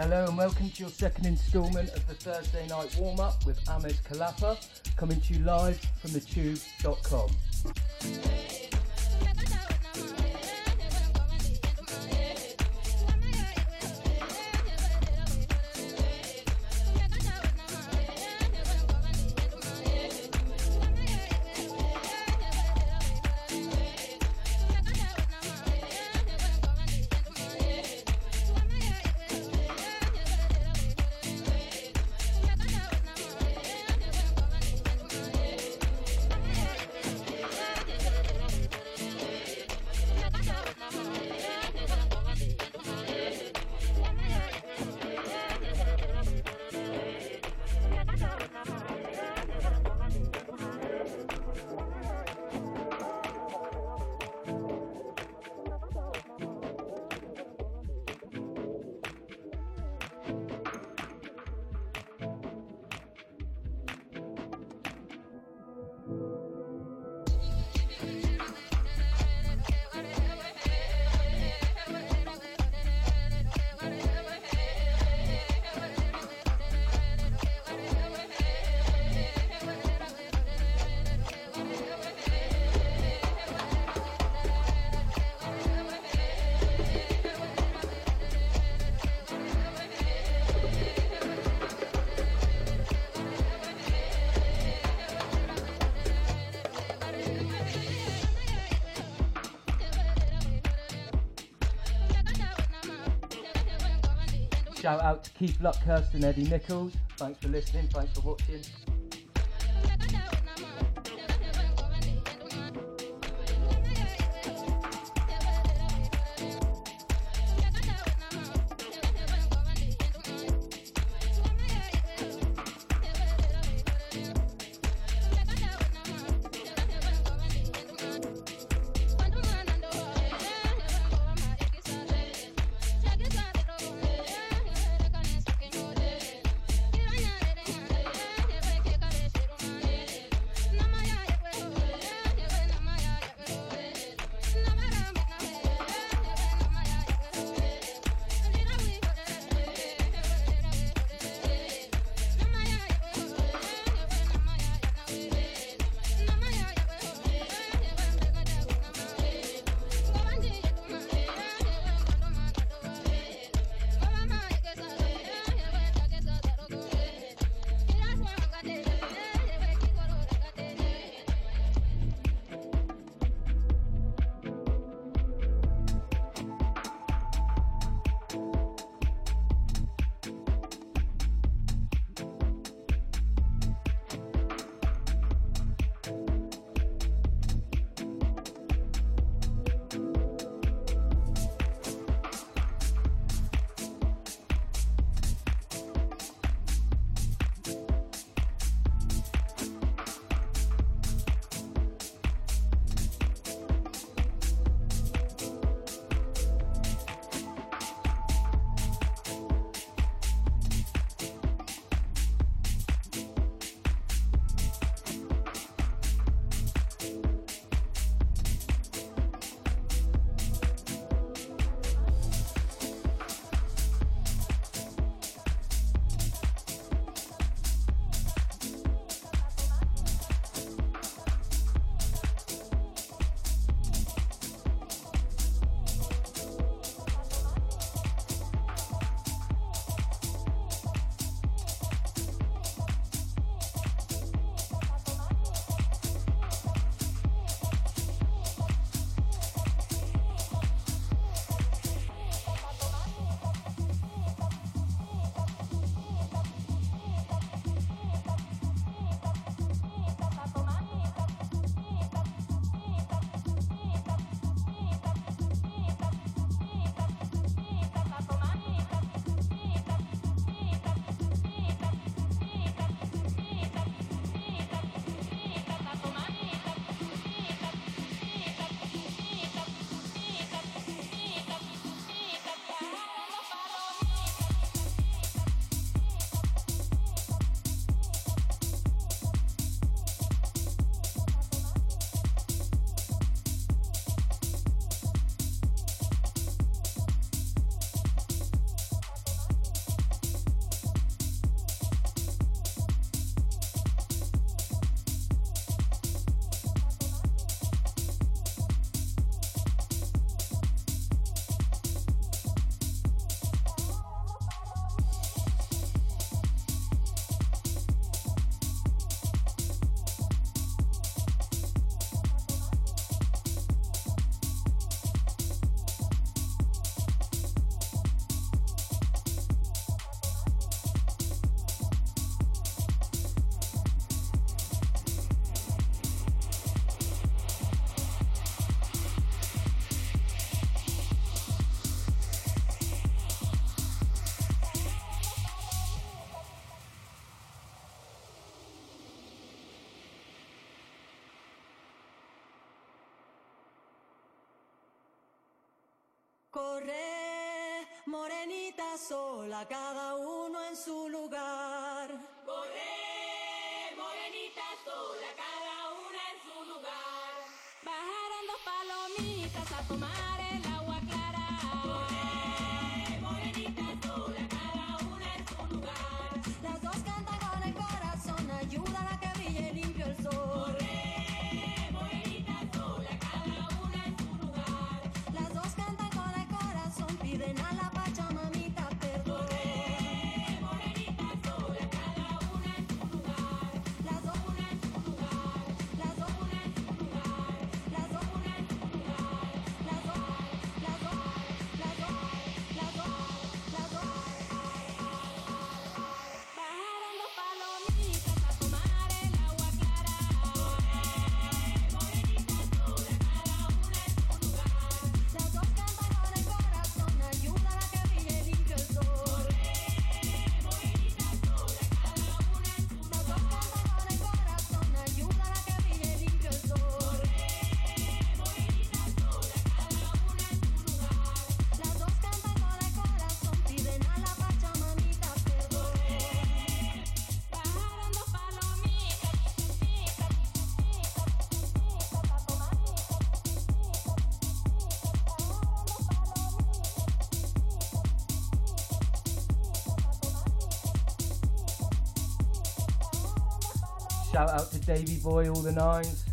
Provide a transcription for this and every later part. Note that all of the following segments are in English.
Hello and welcome to your second instalment of the Thursday night warm up with Amés Kelapa, coming to you live from thechewb.com. Shout out to Keith Luckhurst and Eddie Nichols. Thanks for listening, thanks for watching. Corre, morenita sola, cada uno en su lugar. Corre, morenita sola, cada una en su lugar. Bajaron dos palomitas a tomar el Shout out to Davy Boy, all the nines.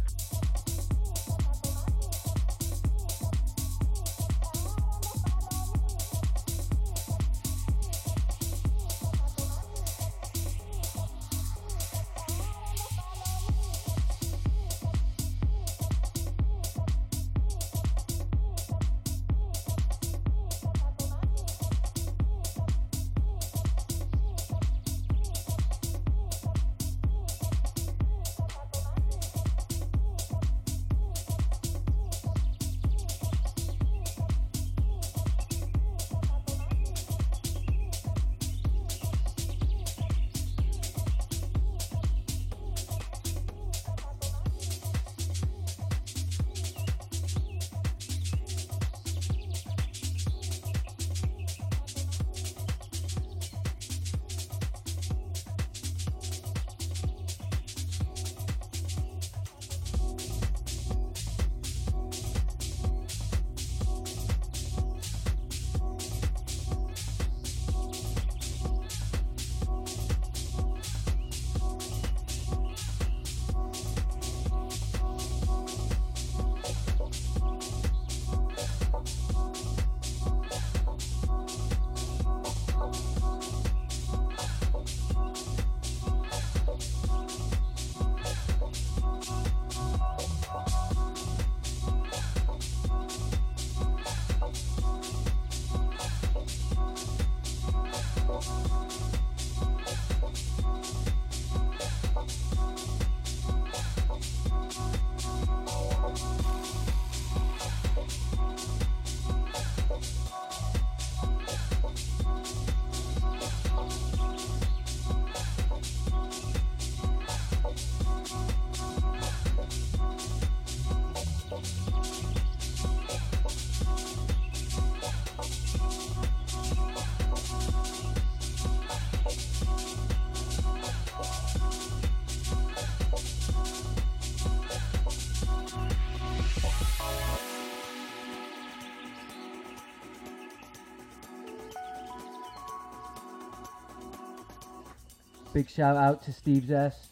Big shout out to Steve Zest.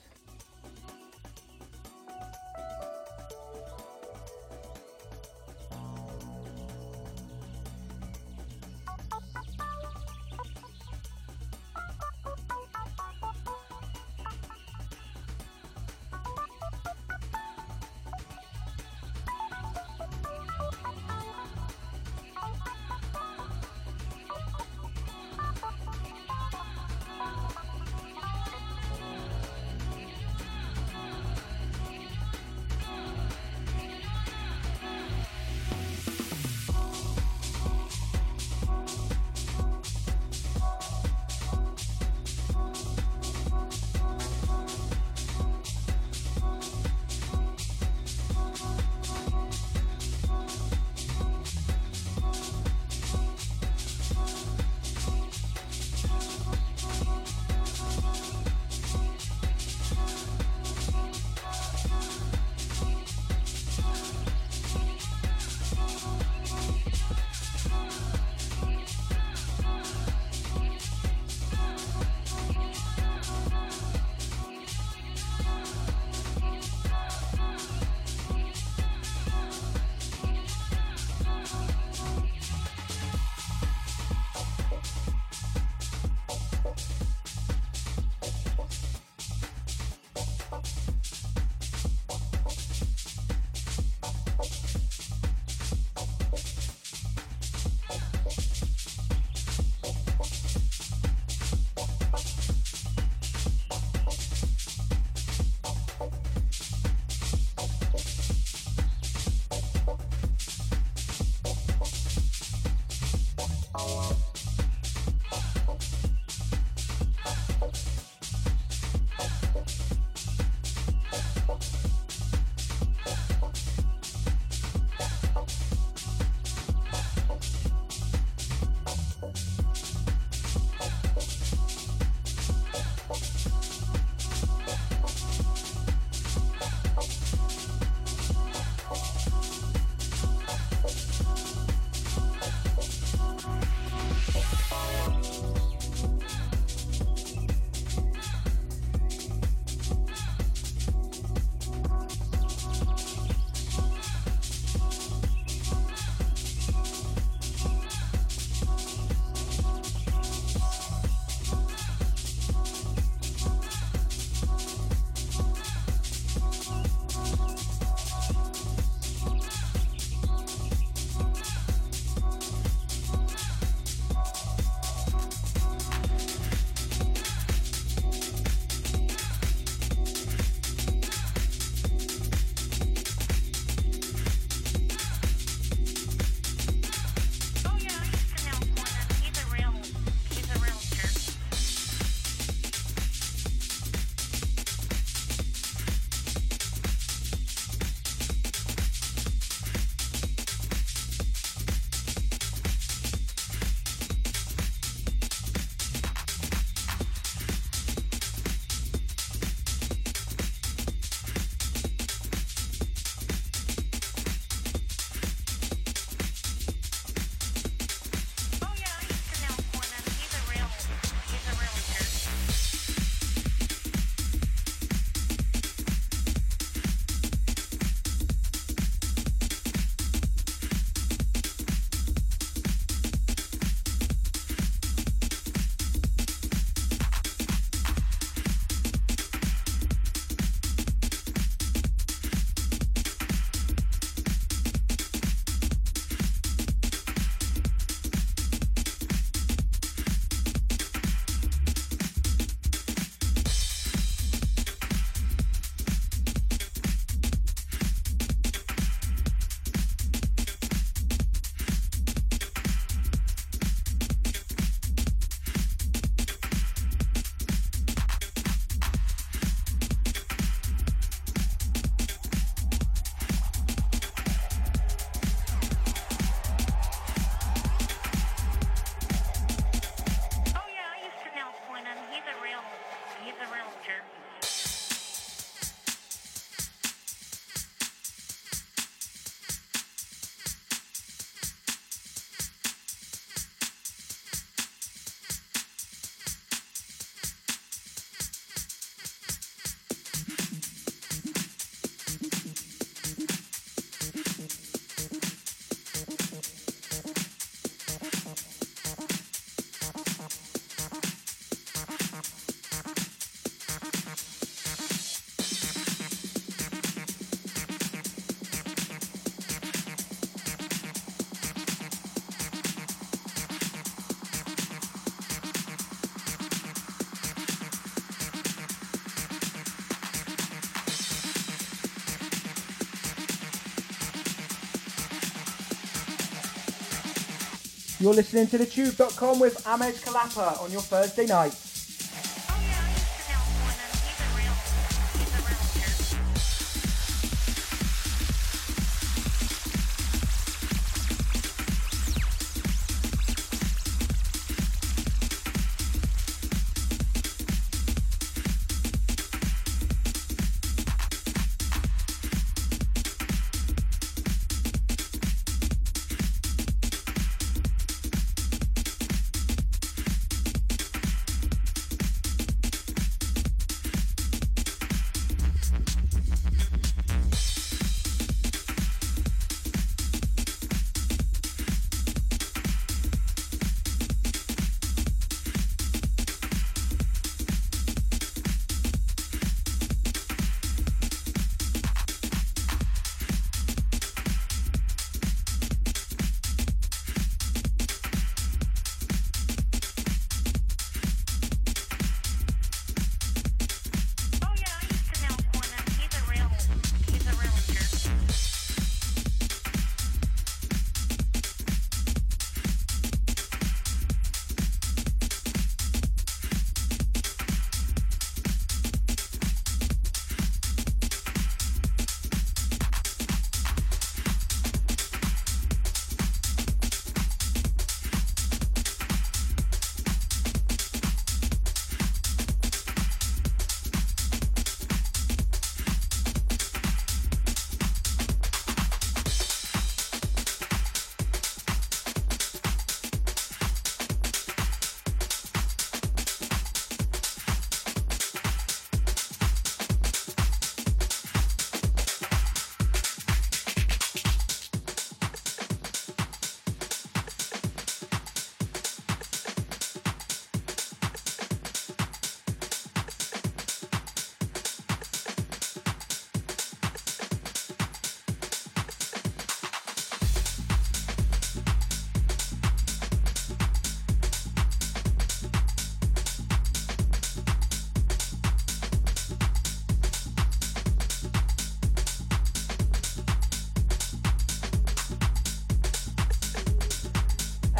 You're listening to thechewb.com with Amés Kelapa on your Thursday night.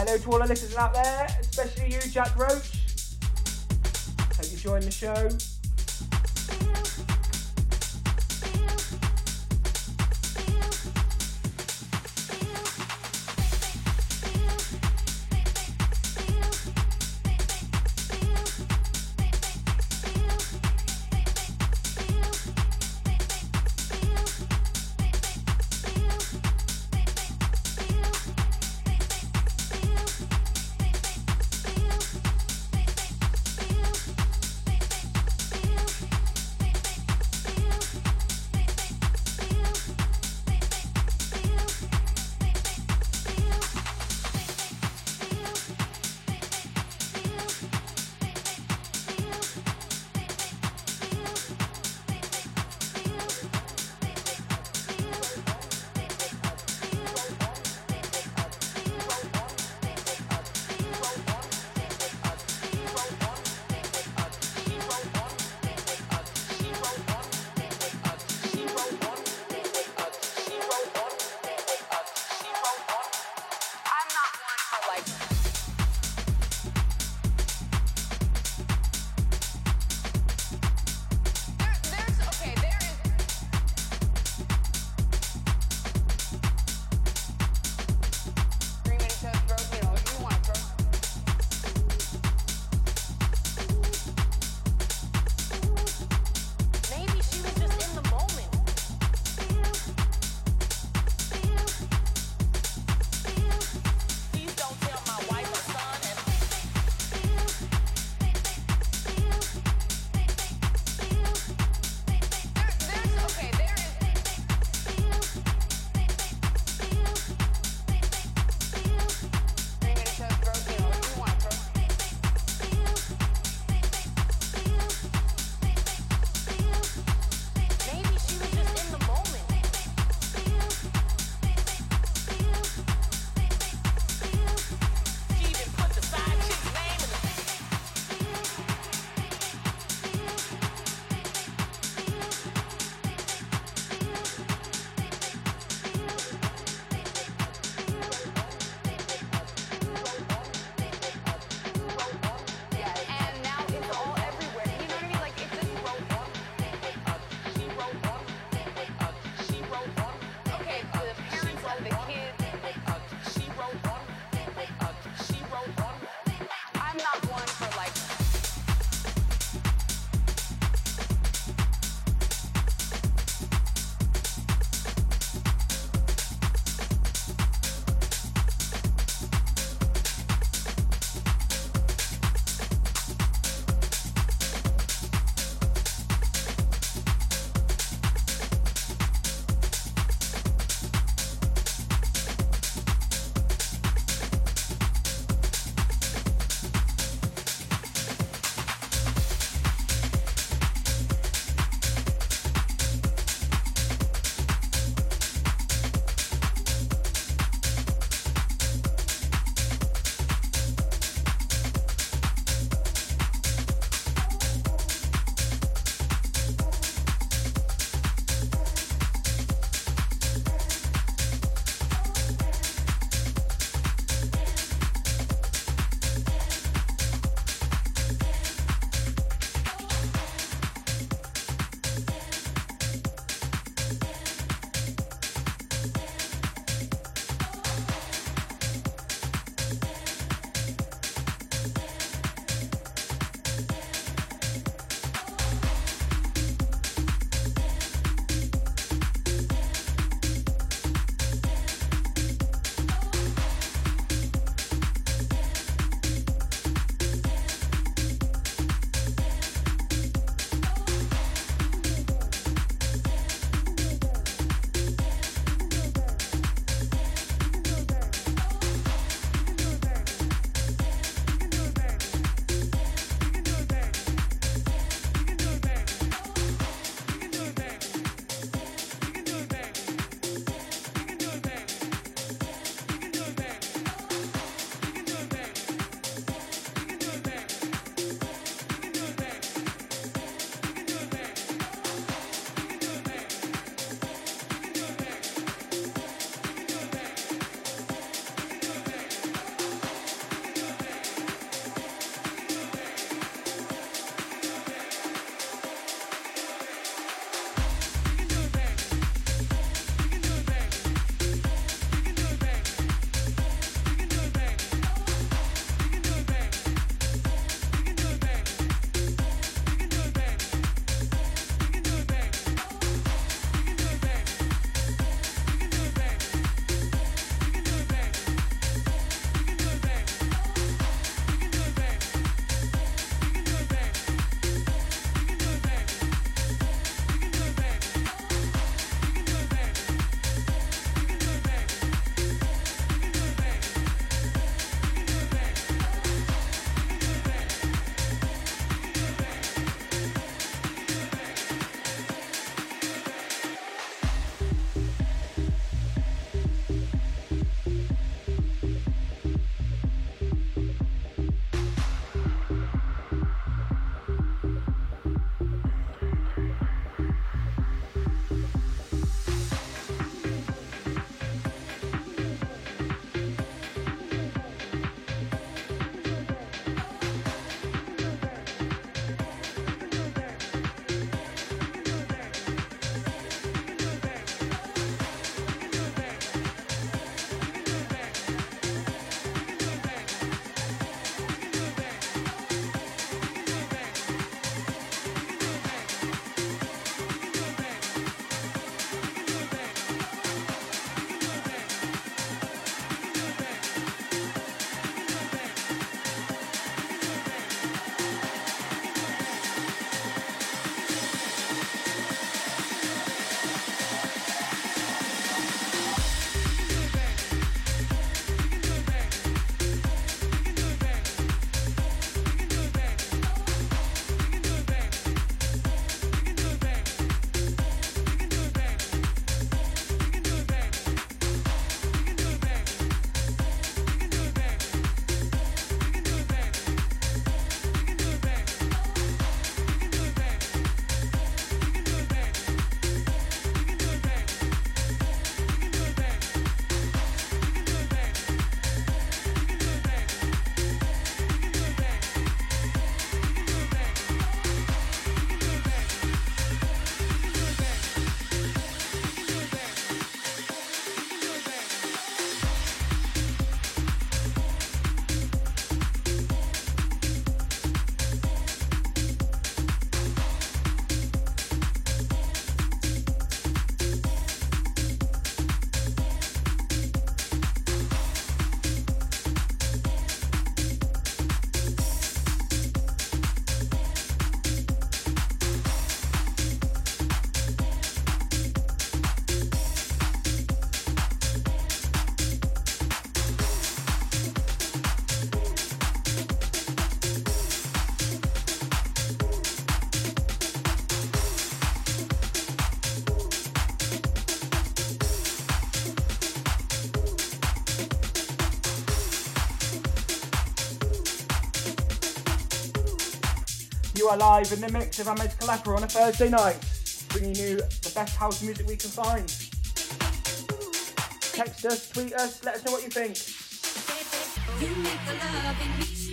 Hello to all the listeners out there, especially you, Jack Roach. Hope you join the show. you are live in the mix of Amés Kelapa on a Thursday night, bringing you the best house music we can find. Text us, tweet us, let us know what you think. You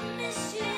I miss you.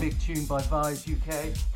Big tune by Vise UK.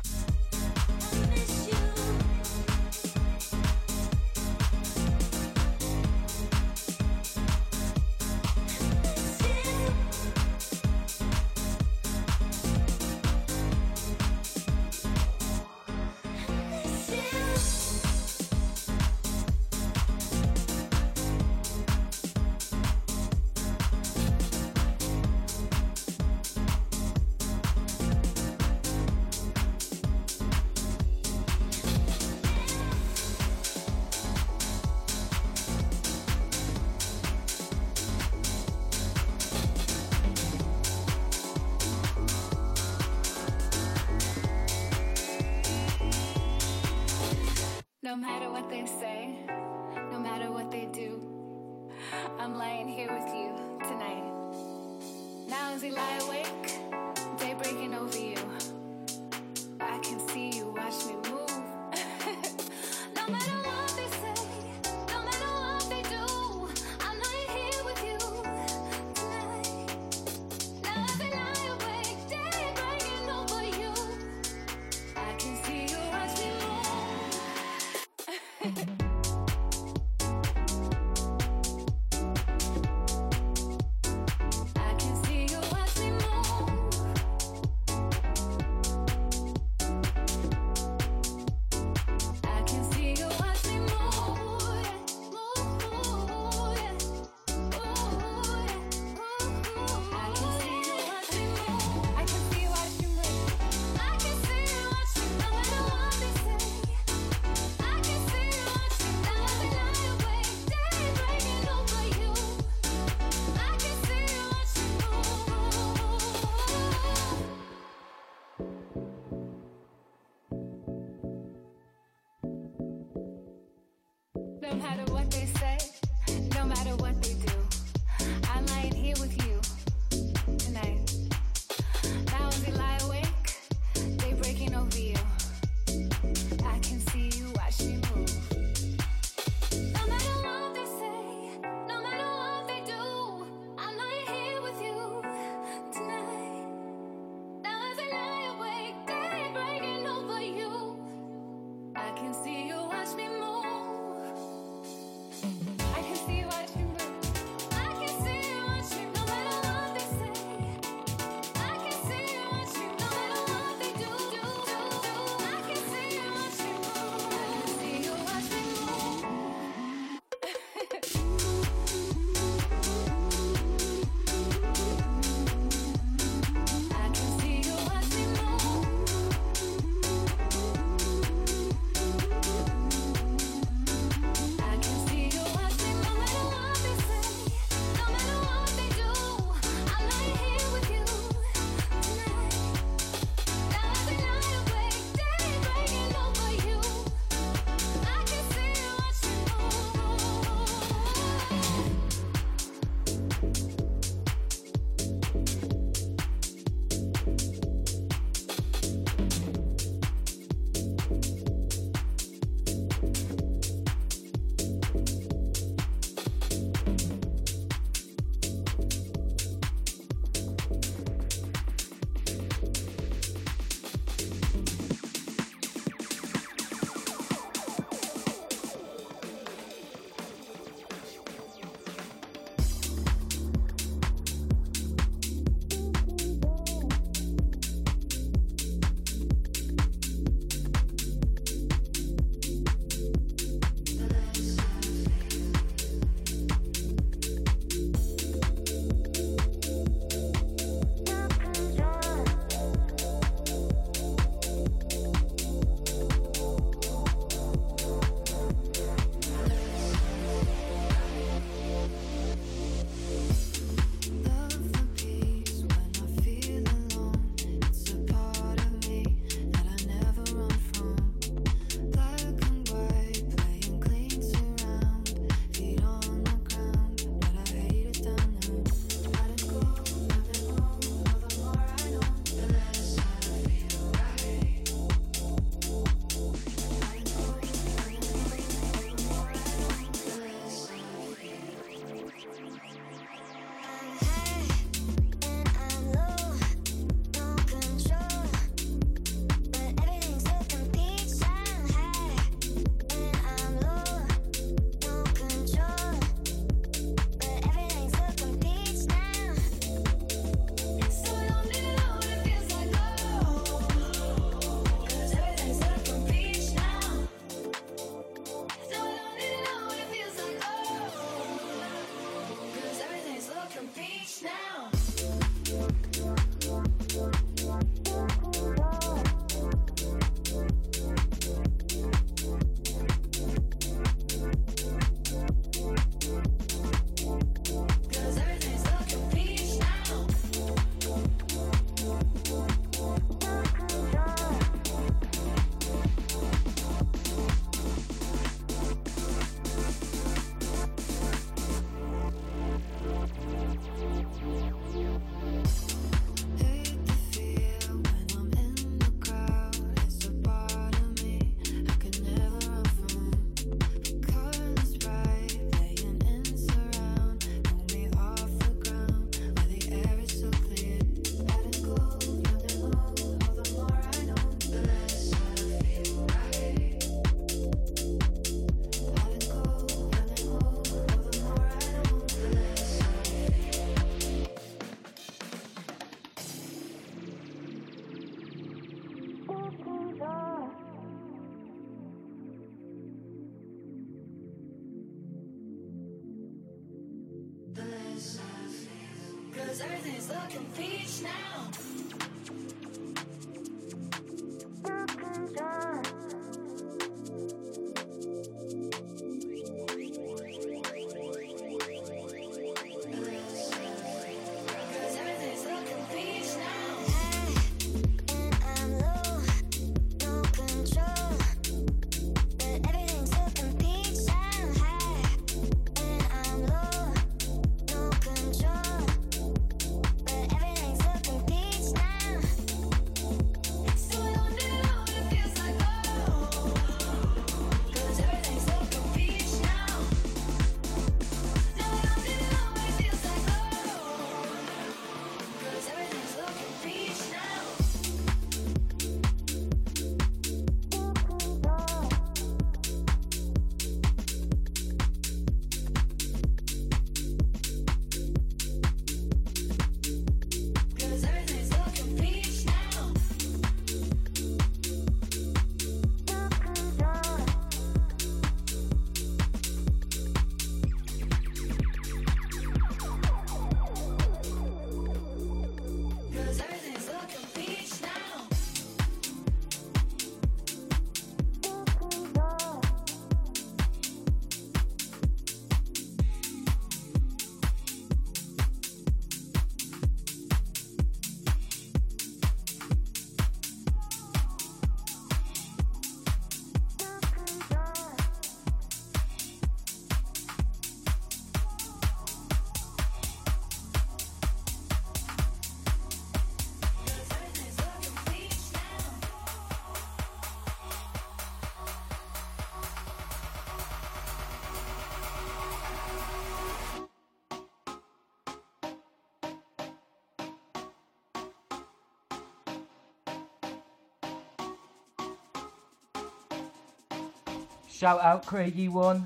Shout out Craigie one.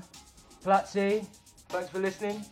Platsy, thanks for listening.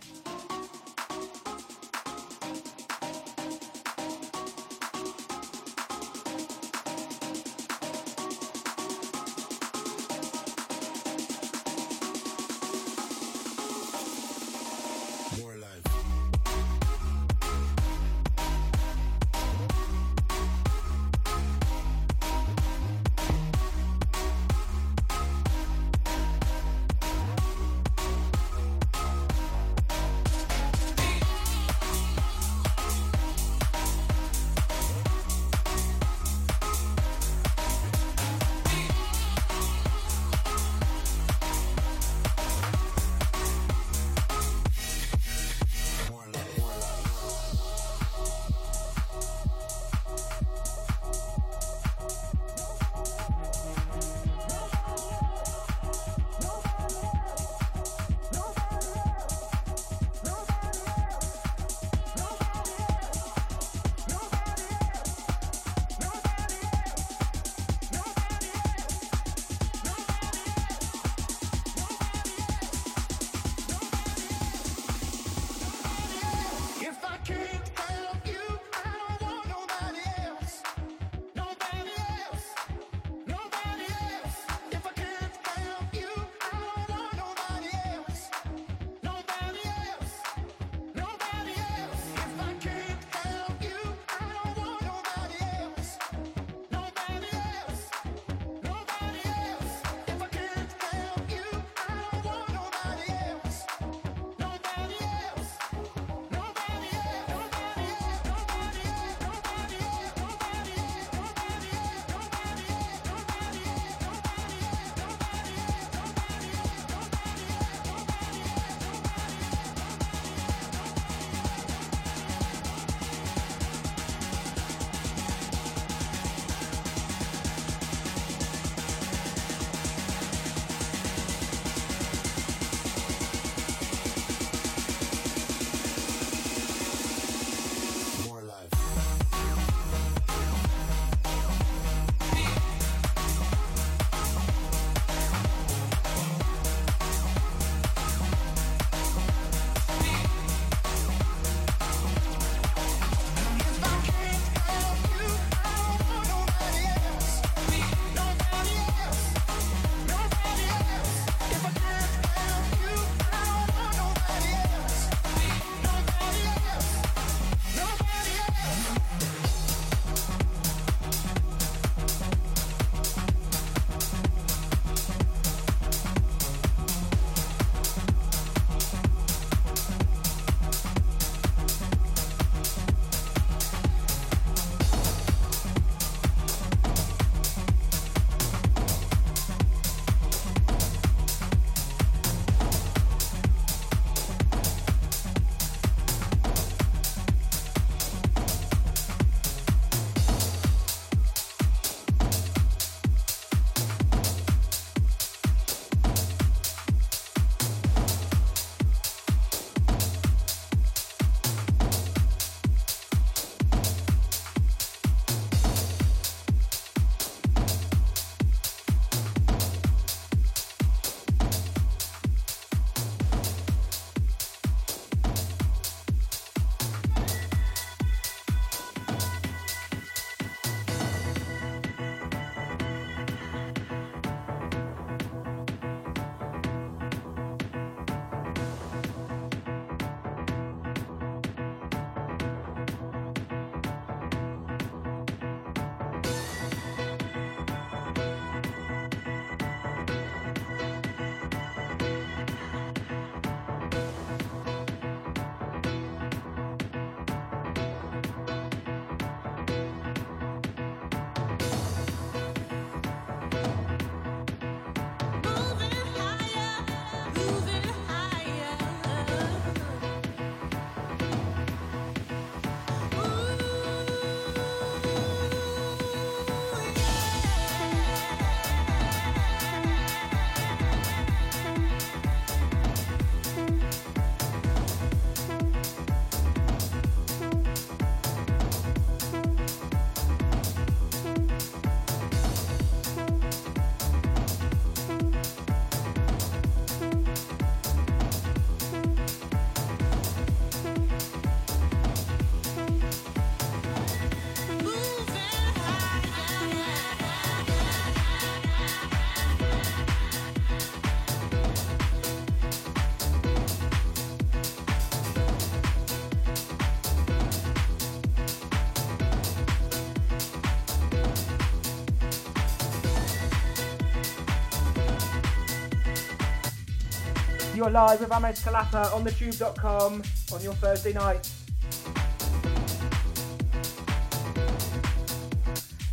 You're live with Amés Kelapa on thechewb.com on your Thursday night.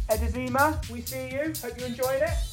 Edazima, we see you. Hope you enjoyed it.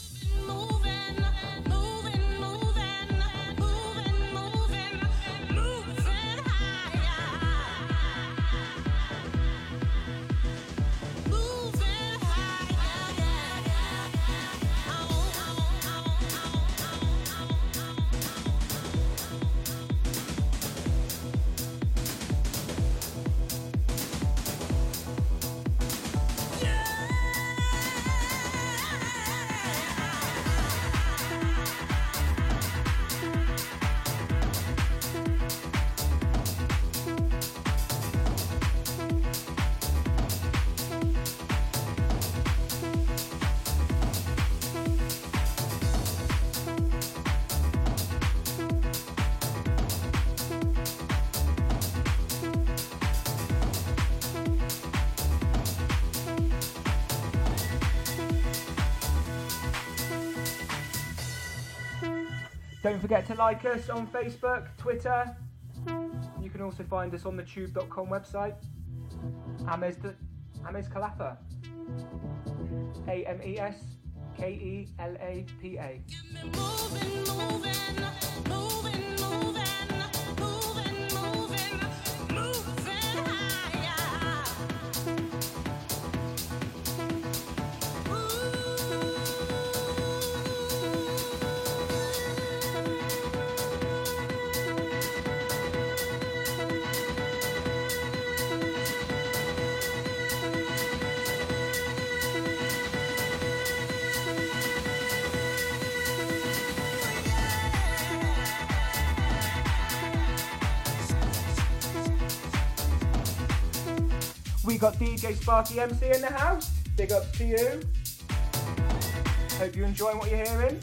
Forget to like us on Facebook, Twitter. You can also find us on thechewb.com website. Ames, Ames Kelapa. A M E S K E L A P A. We got DJ Sparky MC in the house. Big up to you. Hope you're enjoying what you're hearing.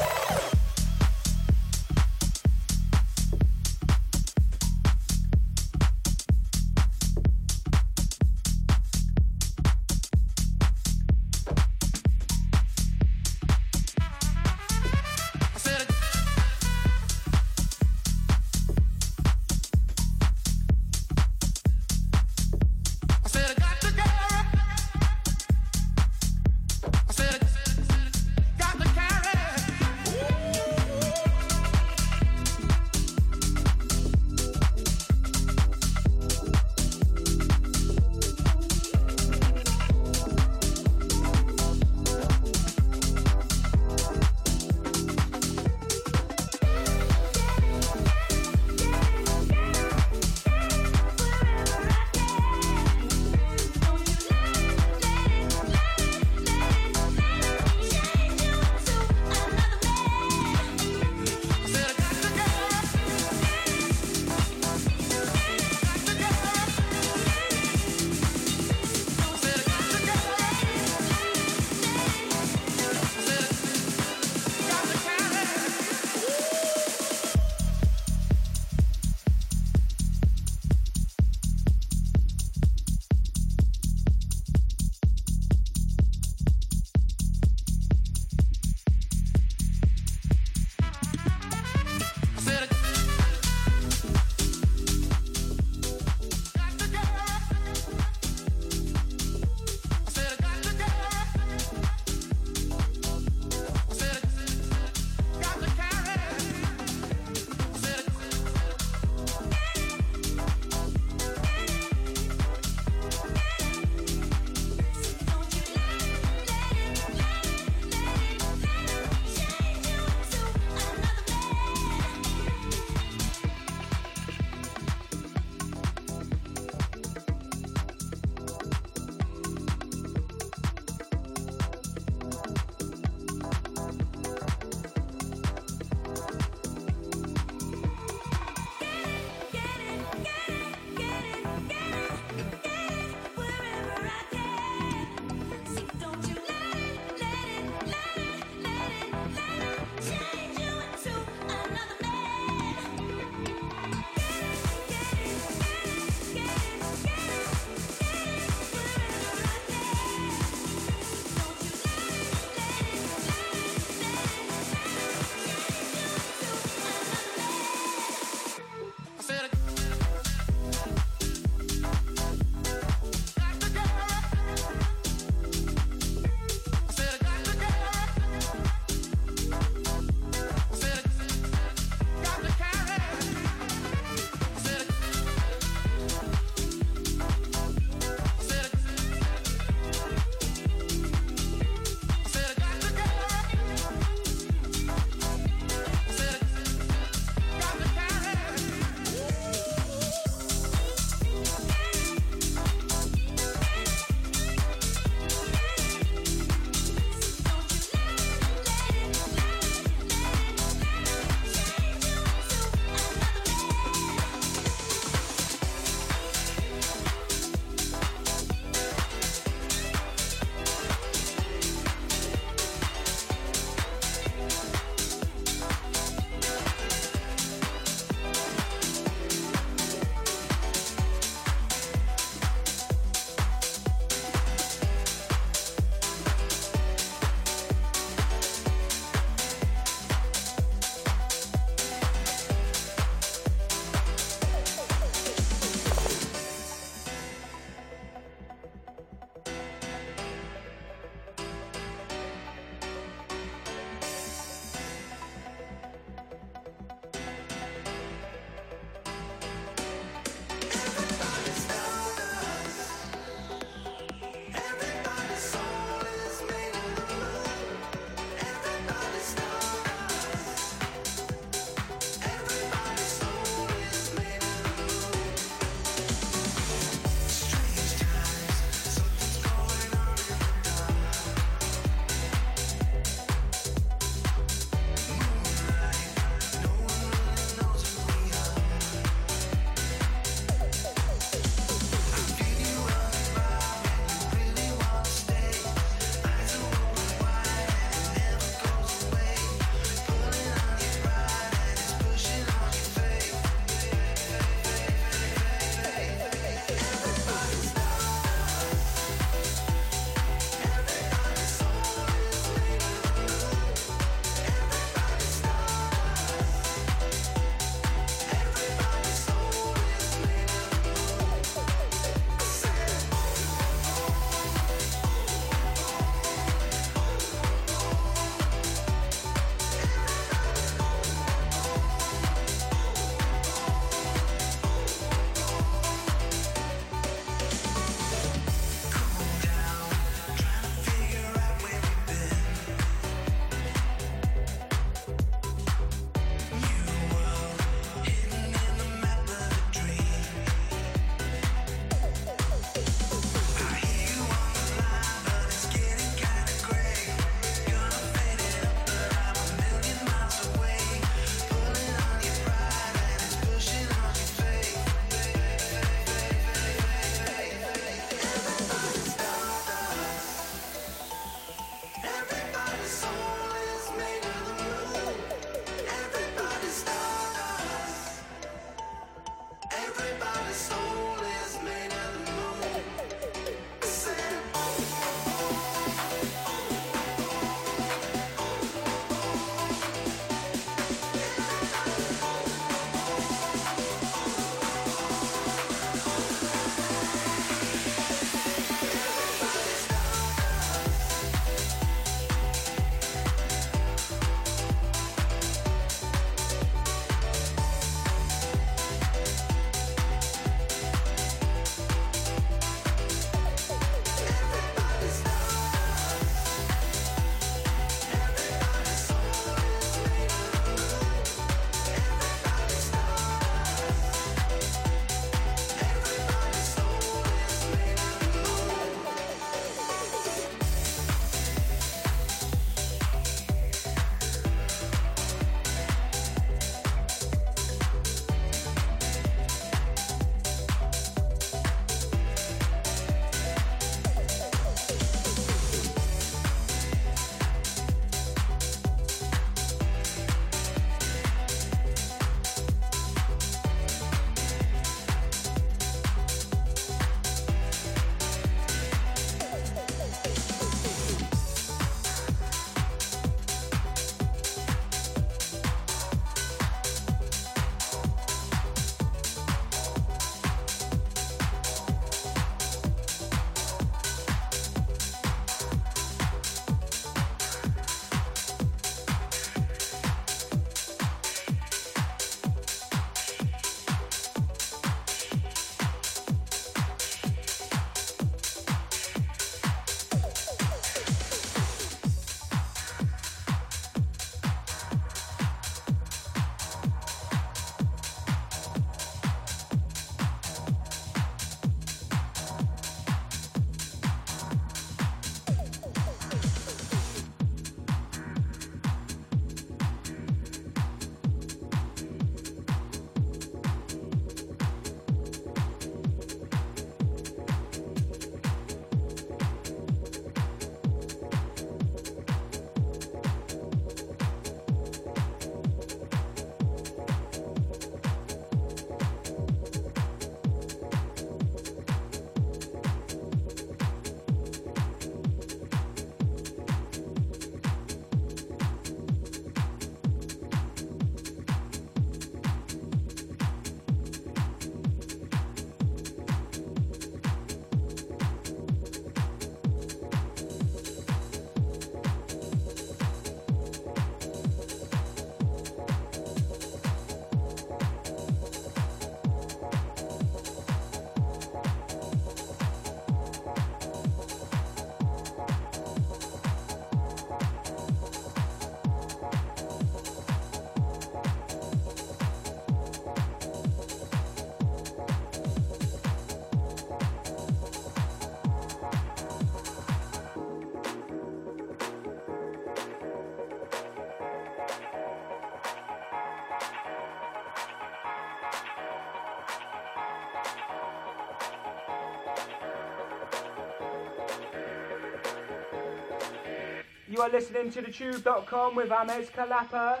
You are listening to thechewb.com with Amés Kelapa.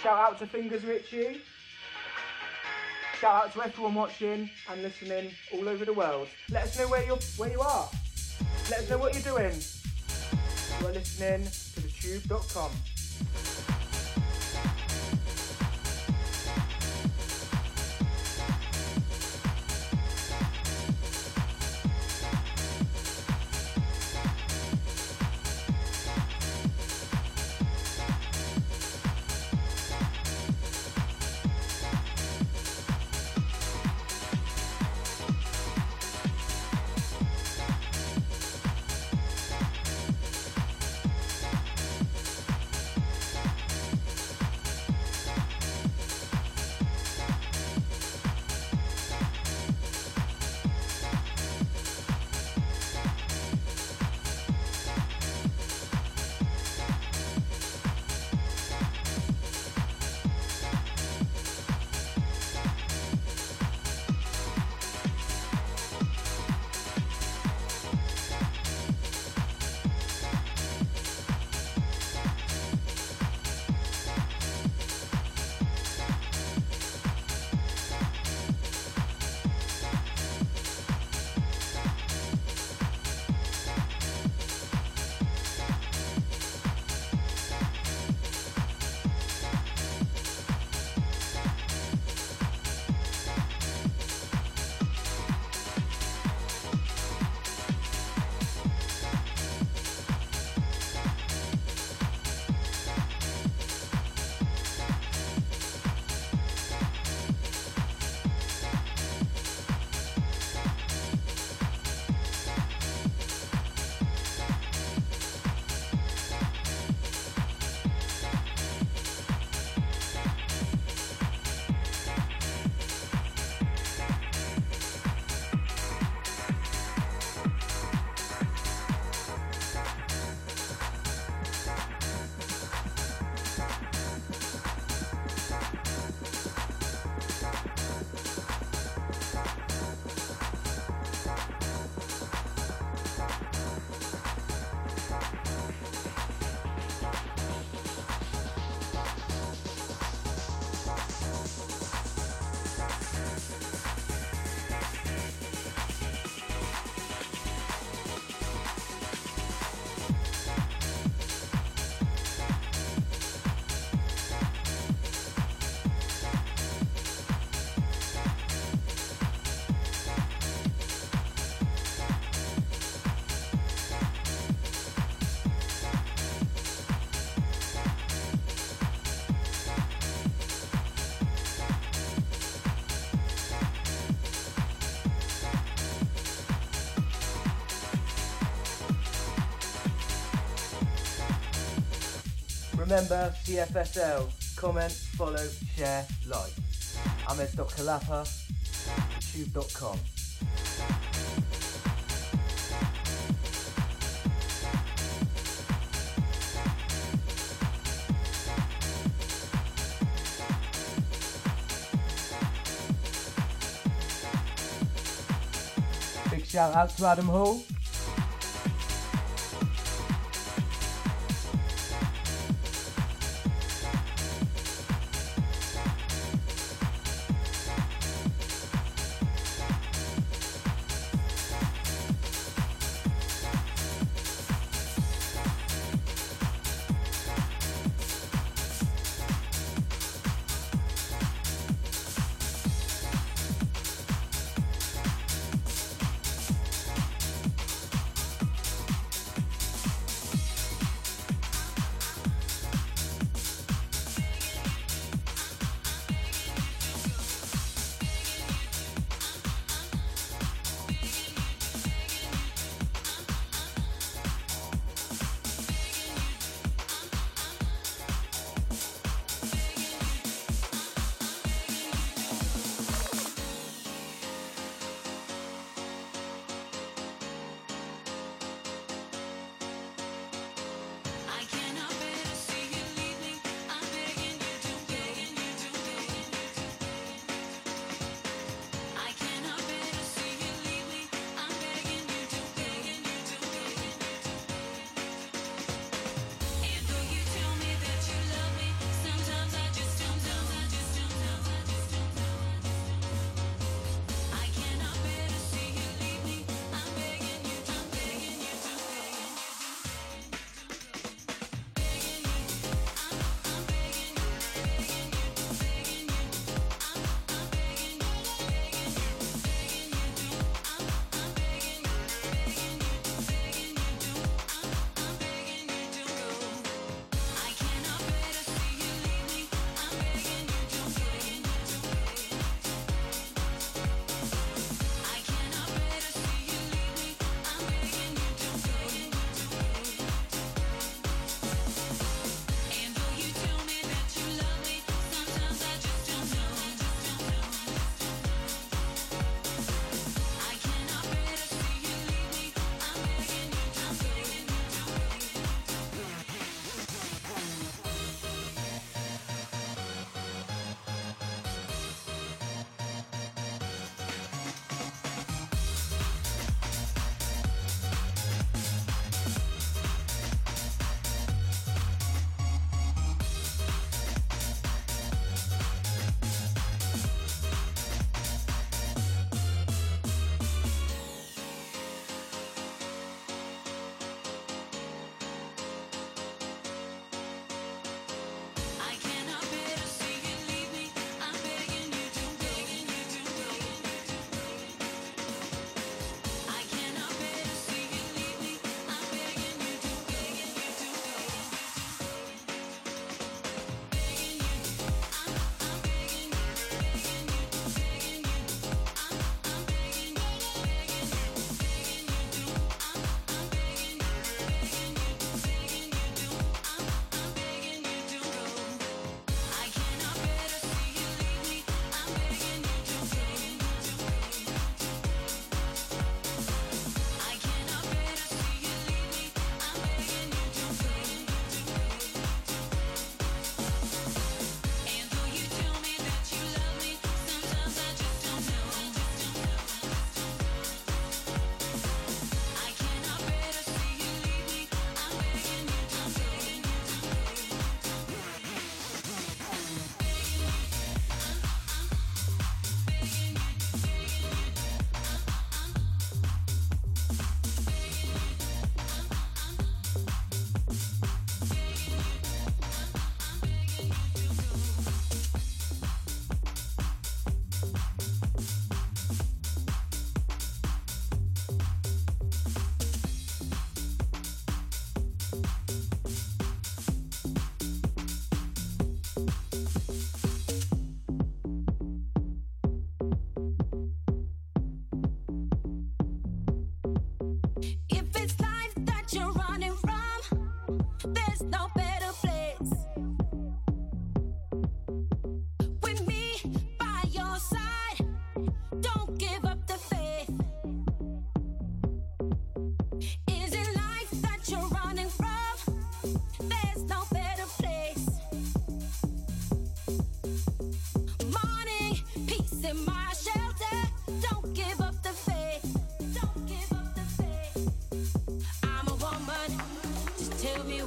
Shout out to Fingers Richie. Shout out to everyone watching and listening all over the world. Let us know where you're where you are. Let us know what you're doing. You are listening to thechewb.com. Remember CFSL. Comment, follow, share, like. Ahmed.kalapa, tube.com. Big shout out to Adam Hall.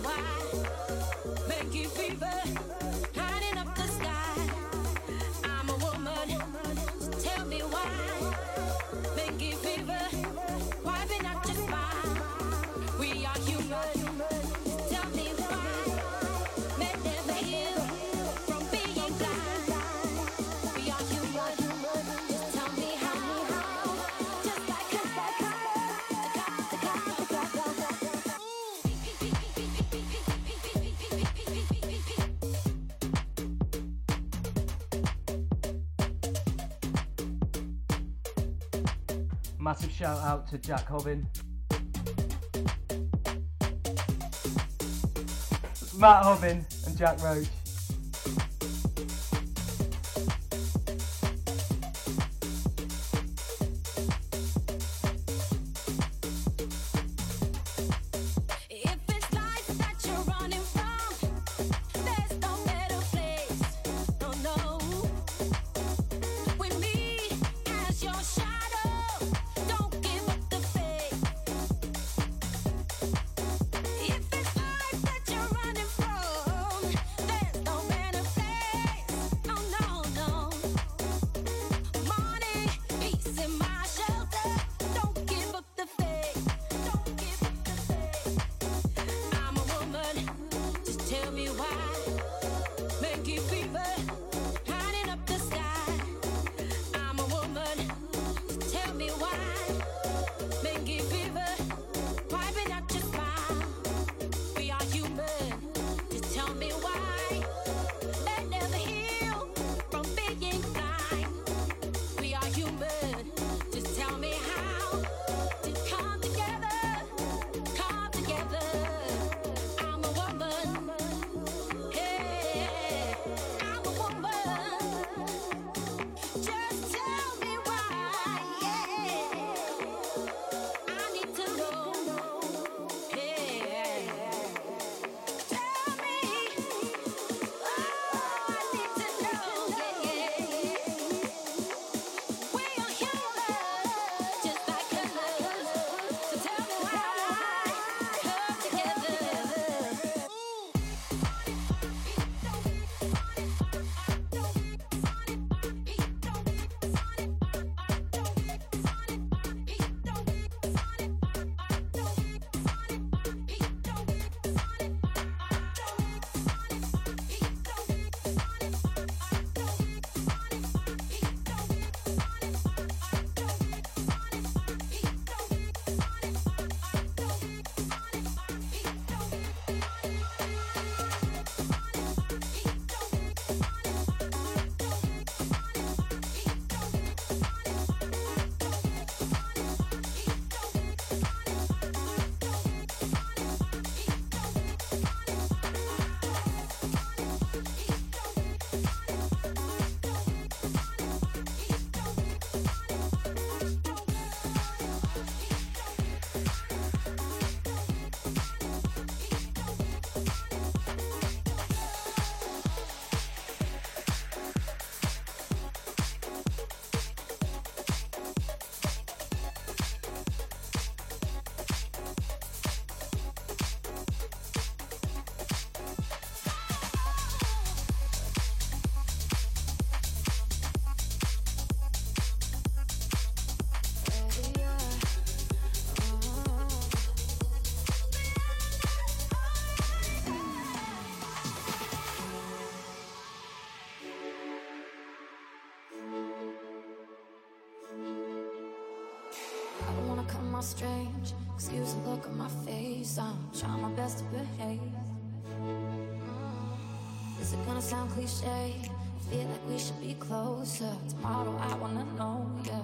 Wow. massive shout out to Jack Hovin. Matt Hovin and Jack Roach. strange. Excuse the look on my face. I'm trying my best to behave. Uh, is it gonna sound cliche? I feel like we should be closer. Tomorrow I wanna know, yeah.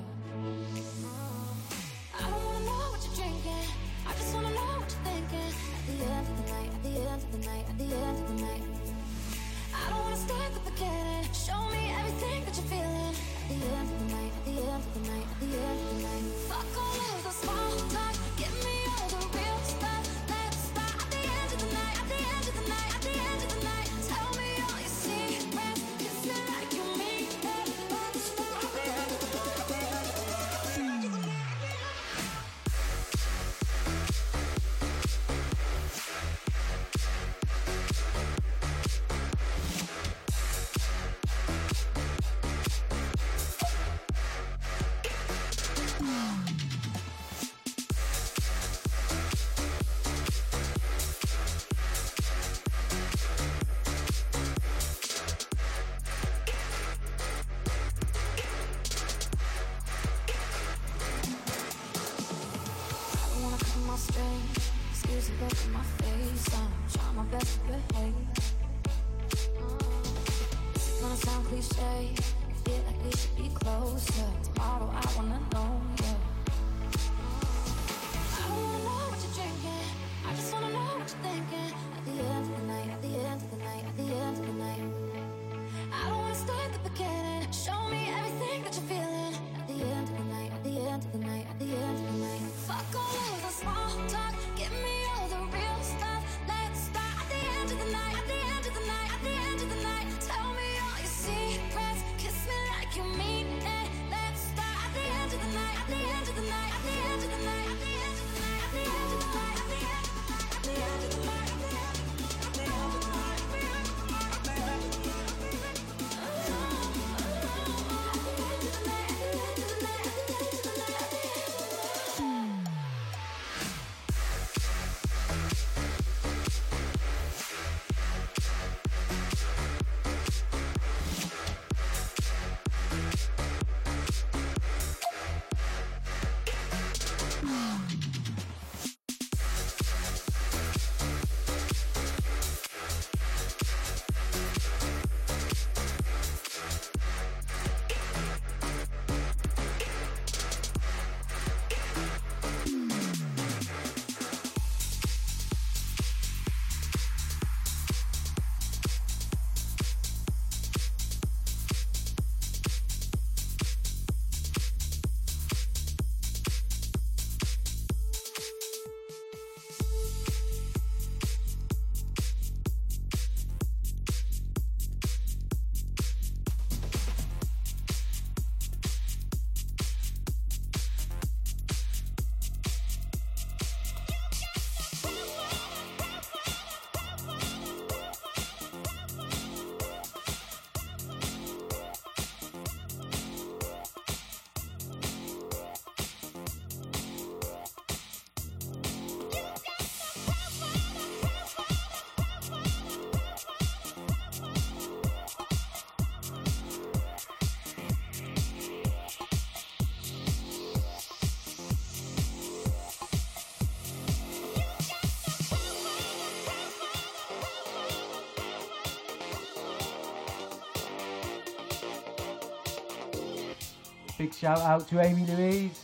Big shout out to Amy Louise,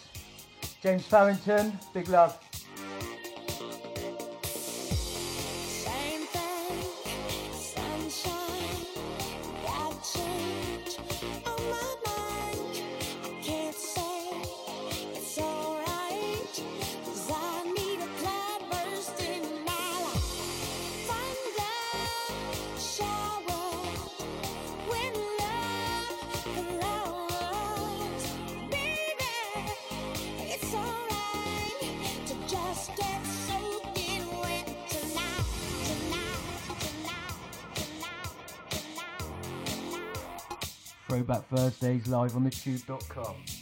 James Farrington, big love. today's live on daysliveontheshoot.com.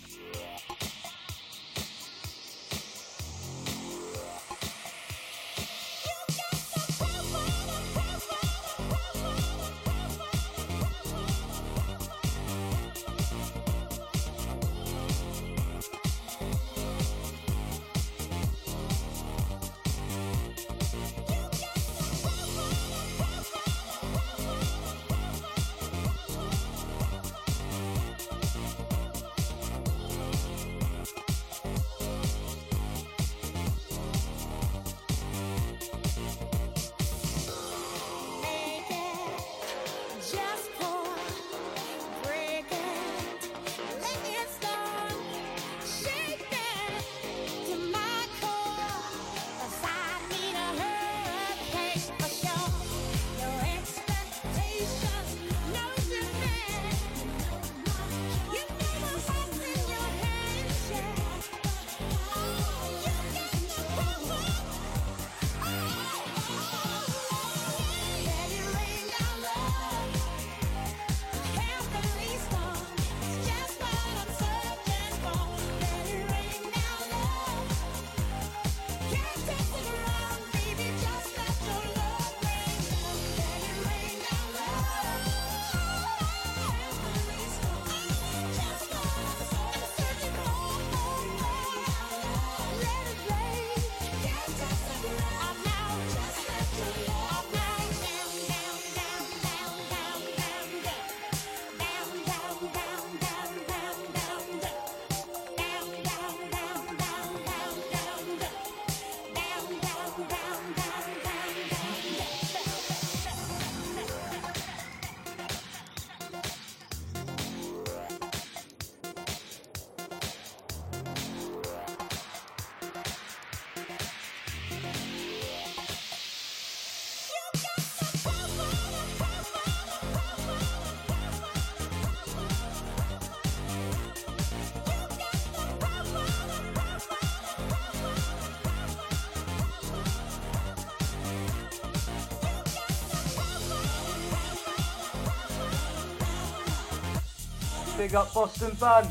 Big up Boston Bun.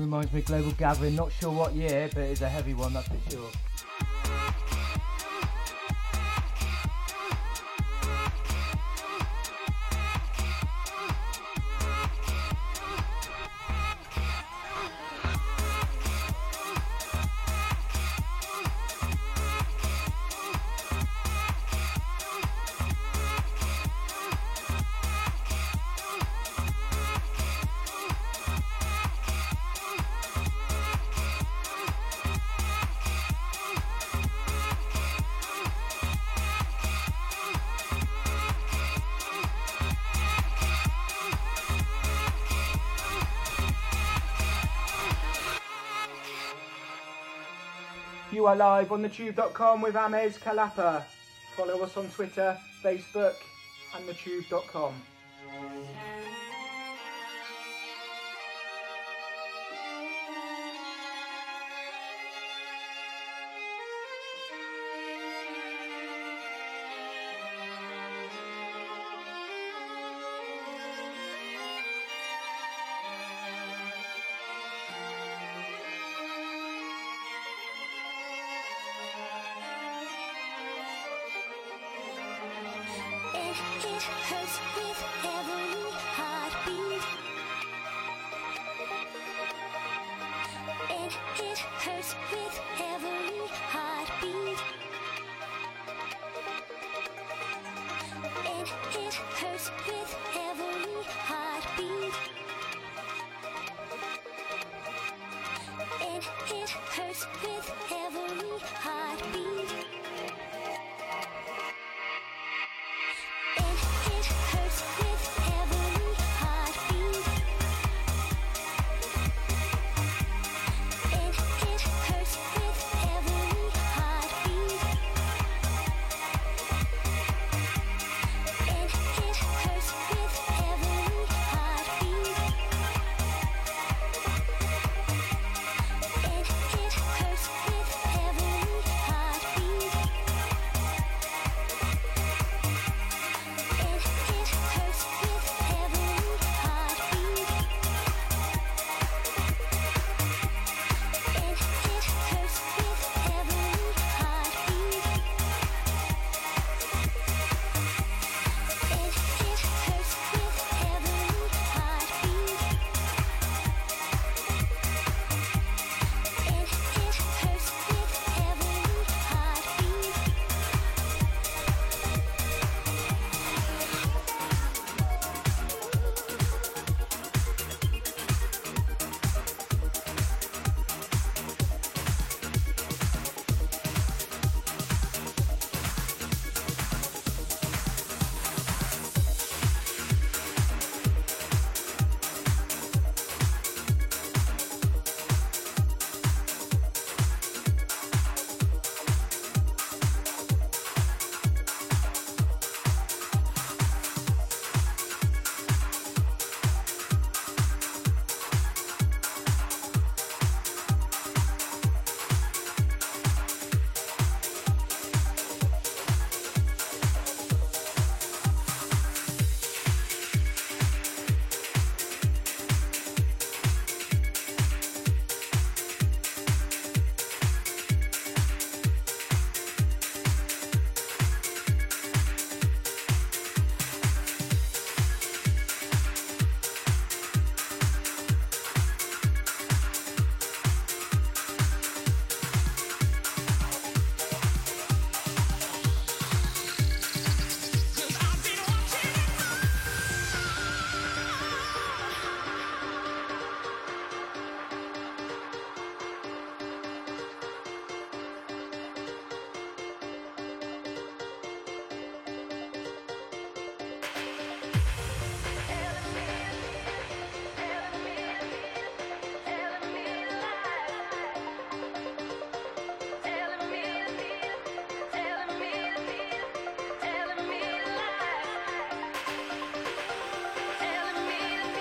reminds me Global Gathering. Not sure what year, but it's a heavy one, that's for sure. are live on thechewb.com with Amés Kelapa. Follow us on Twitter, Facebook, and thechewb.com.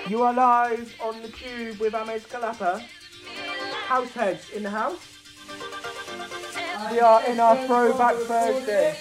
You are live on the Chewb with Amés Kelapa. Househeads in the house. We are in our throwback Thursday.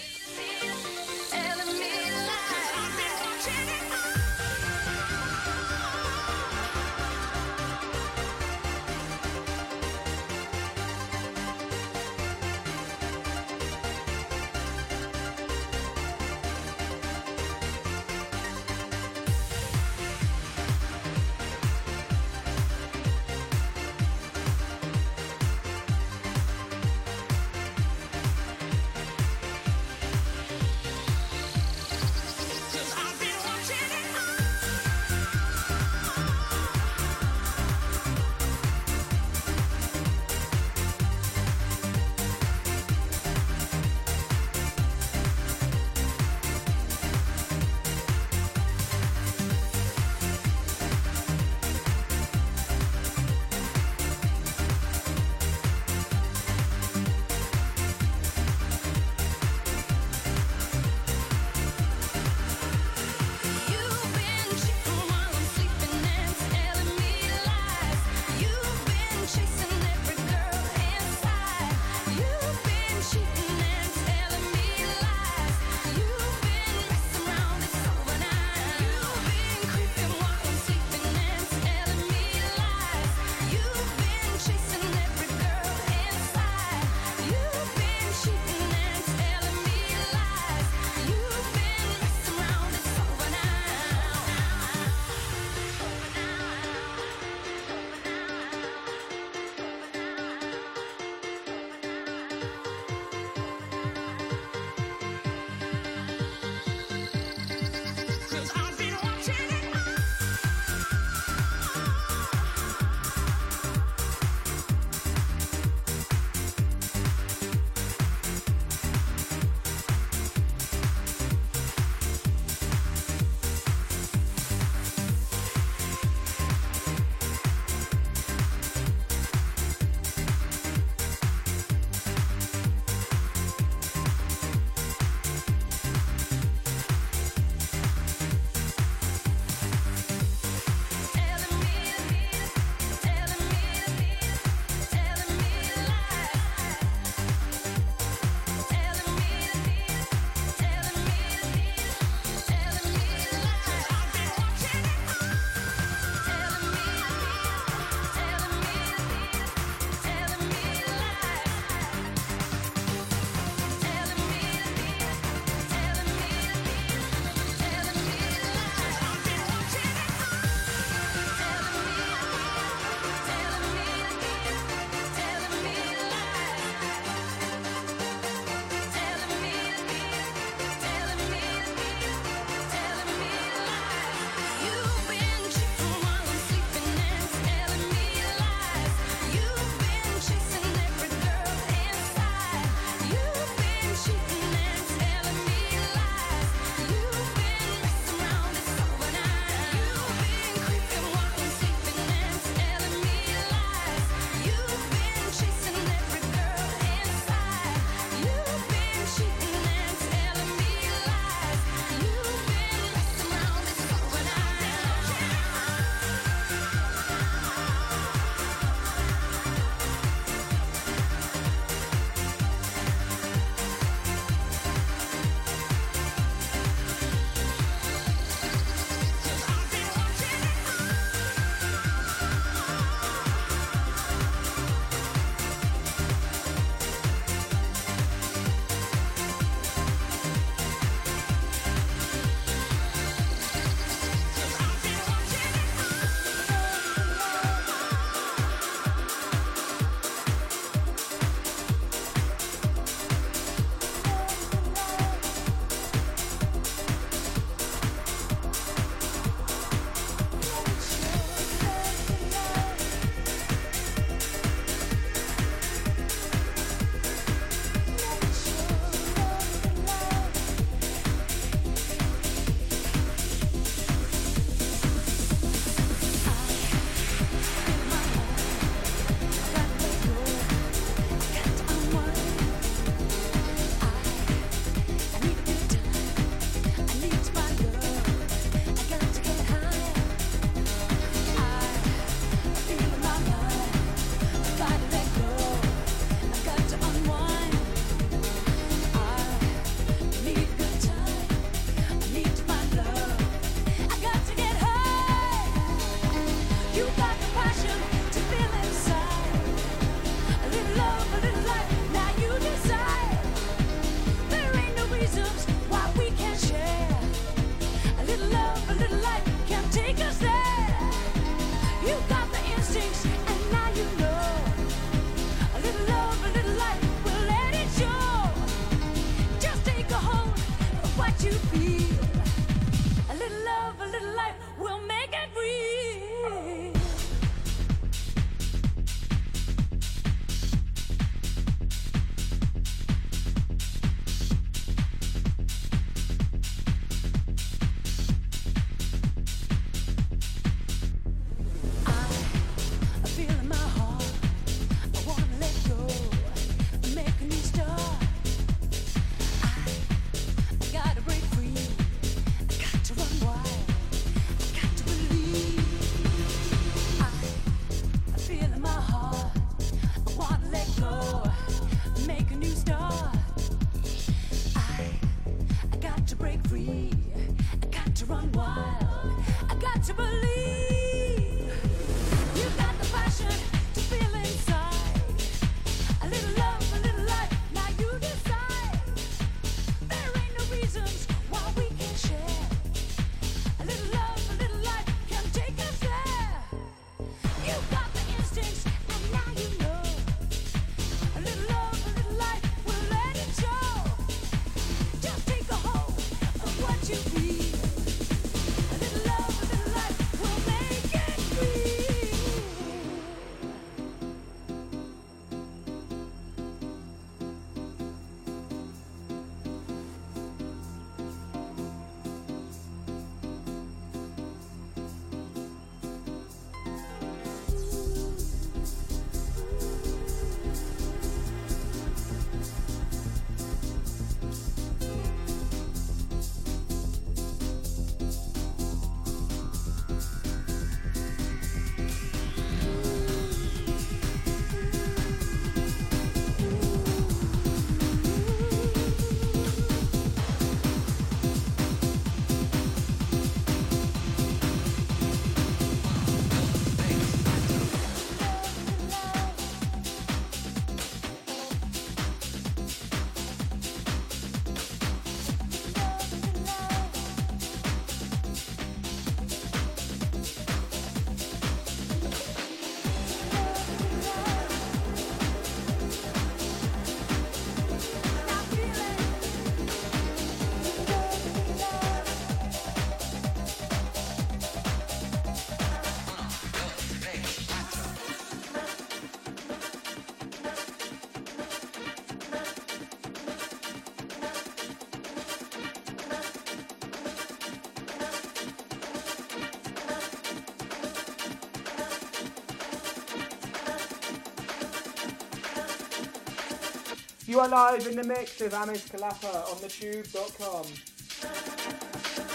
You are live in the mix with Amés Kelapa on thechewb.com.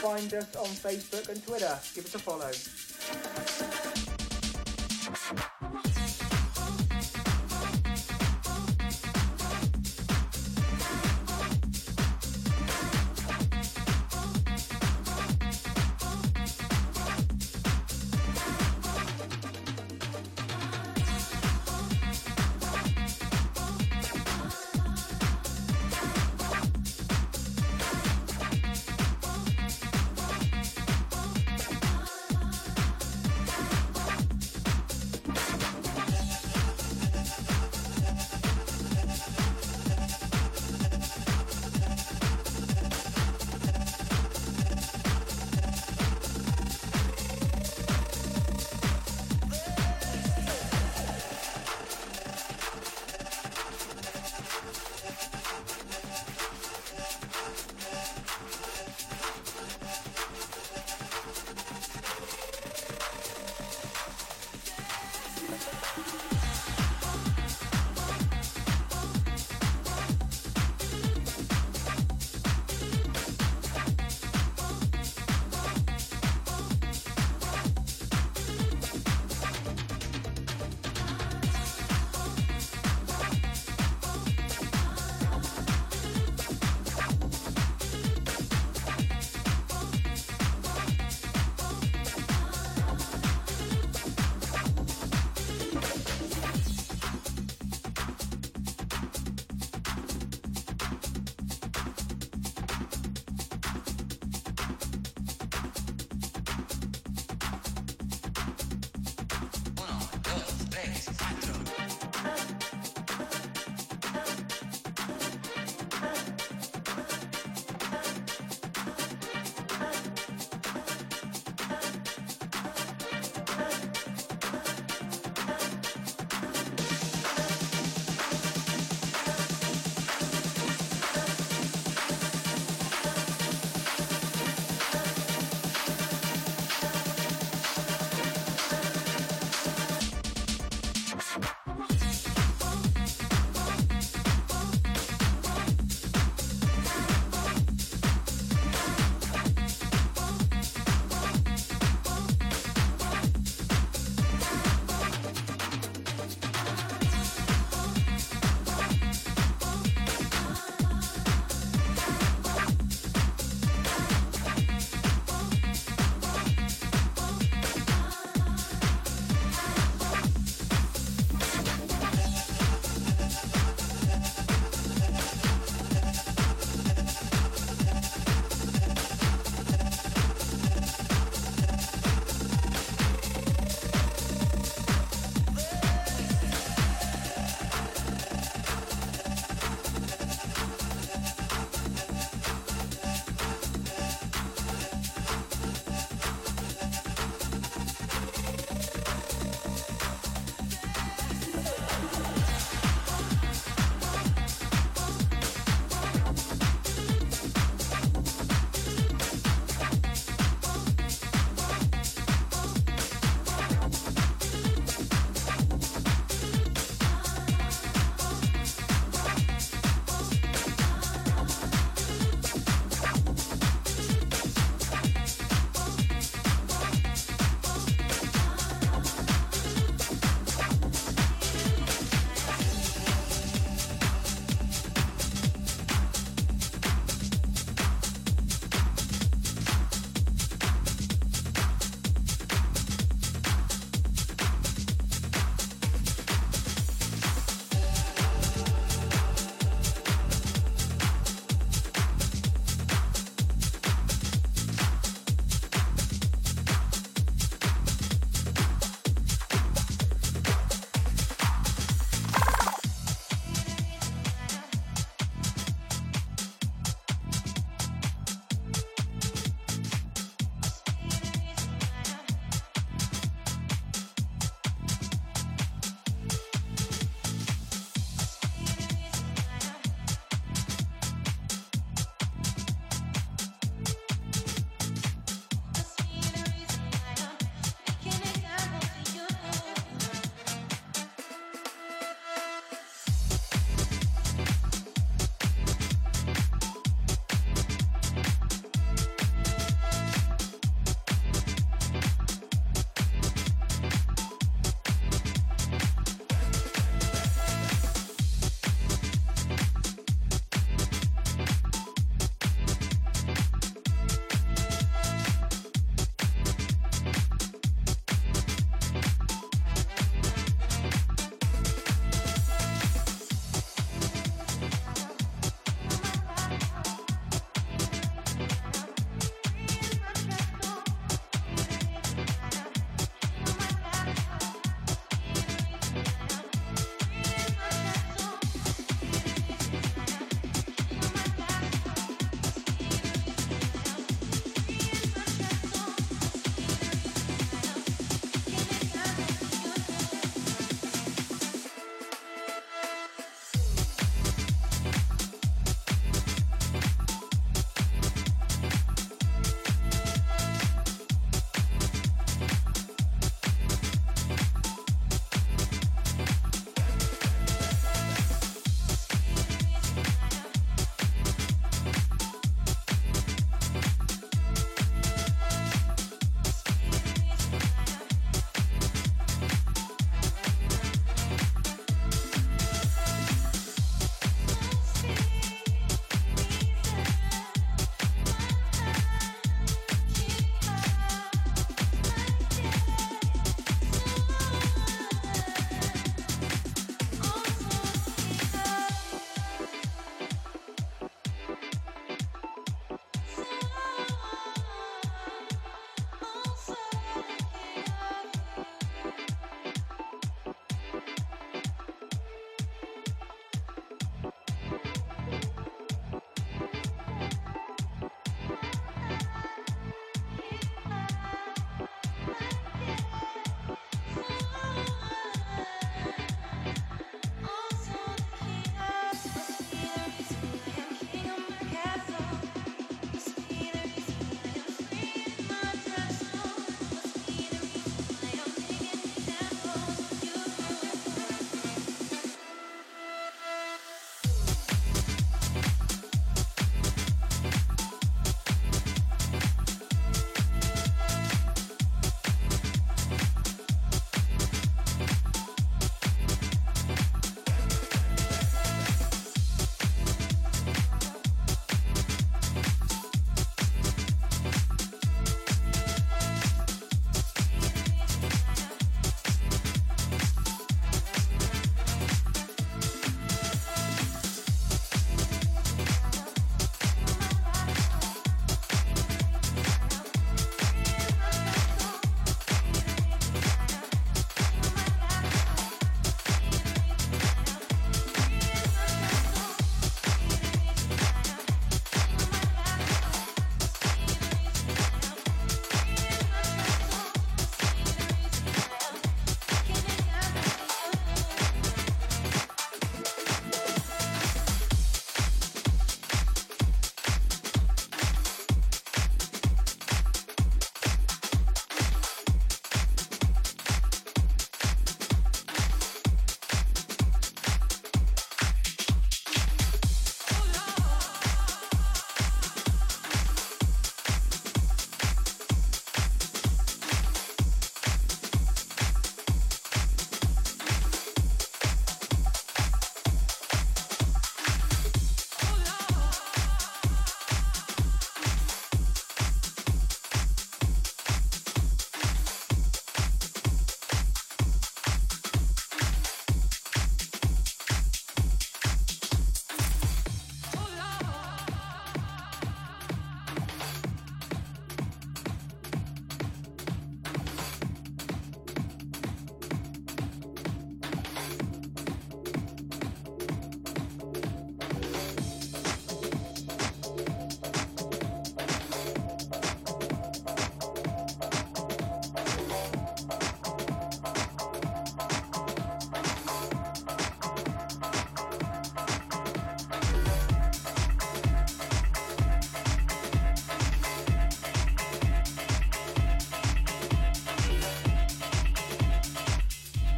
Find us on Facebook and Twitter. Give us a follow.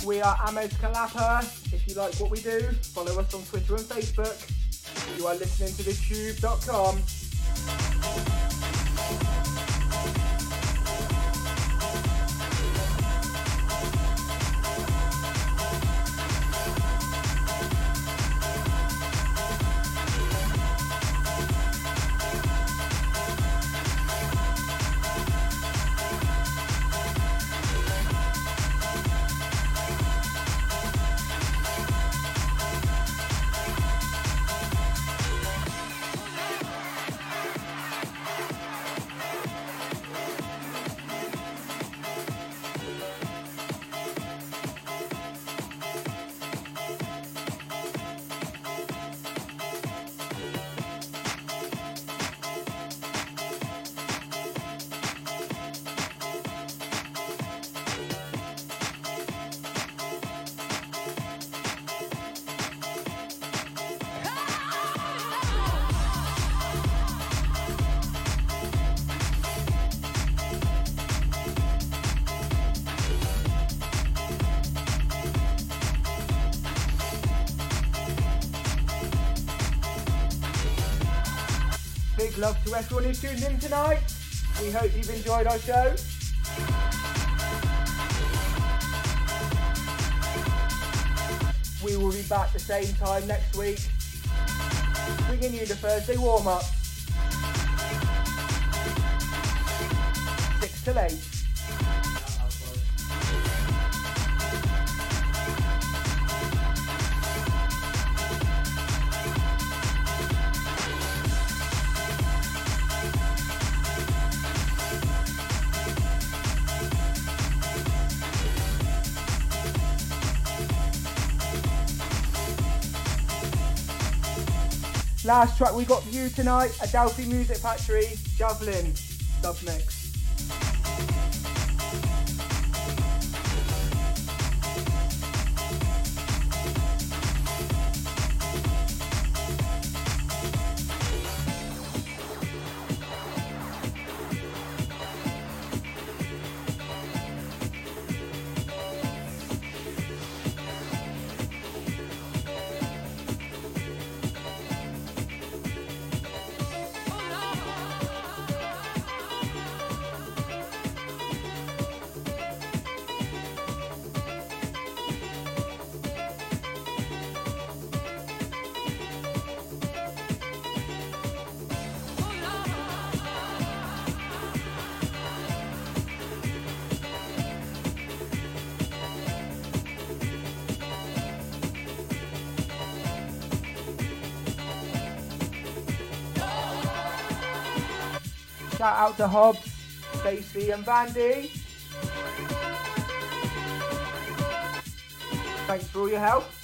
We are Amés Kelapa. If you like what we do, follow us on Twitter and Facebook. You are listening to thechewb.com. Big love to everyone who tuned in tonight. We hope you've enjoyed our show. We will be back the same time next week, bringing you the Thursday warm up. 6 till 8. Last track we got for you tonight, Adelphi Music Factory, Javelin, dub mix. Out to Hobbs, Stacey and Vandy. Thanks for all your help.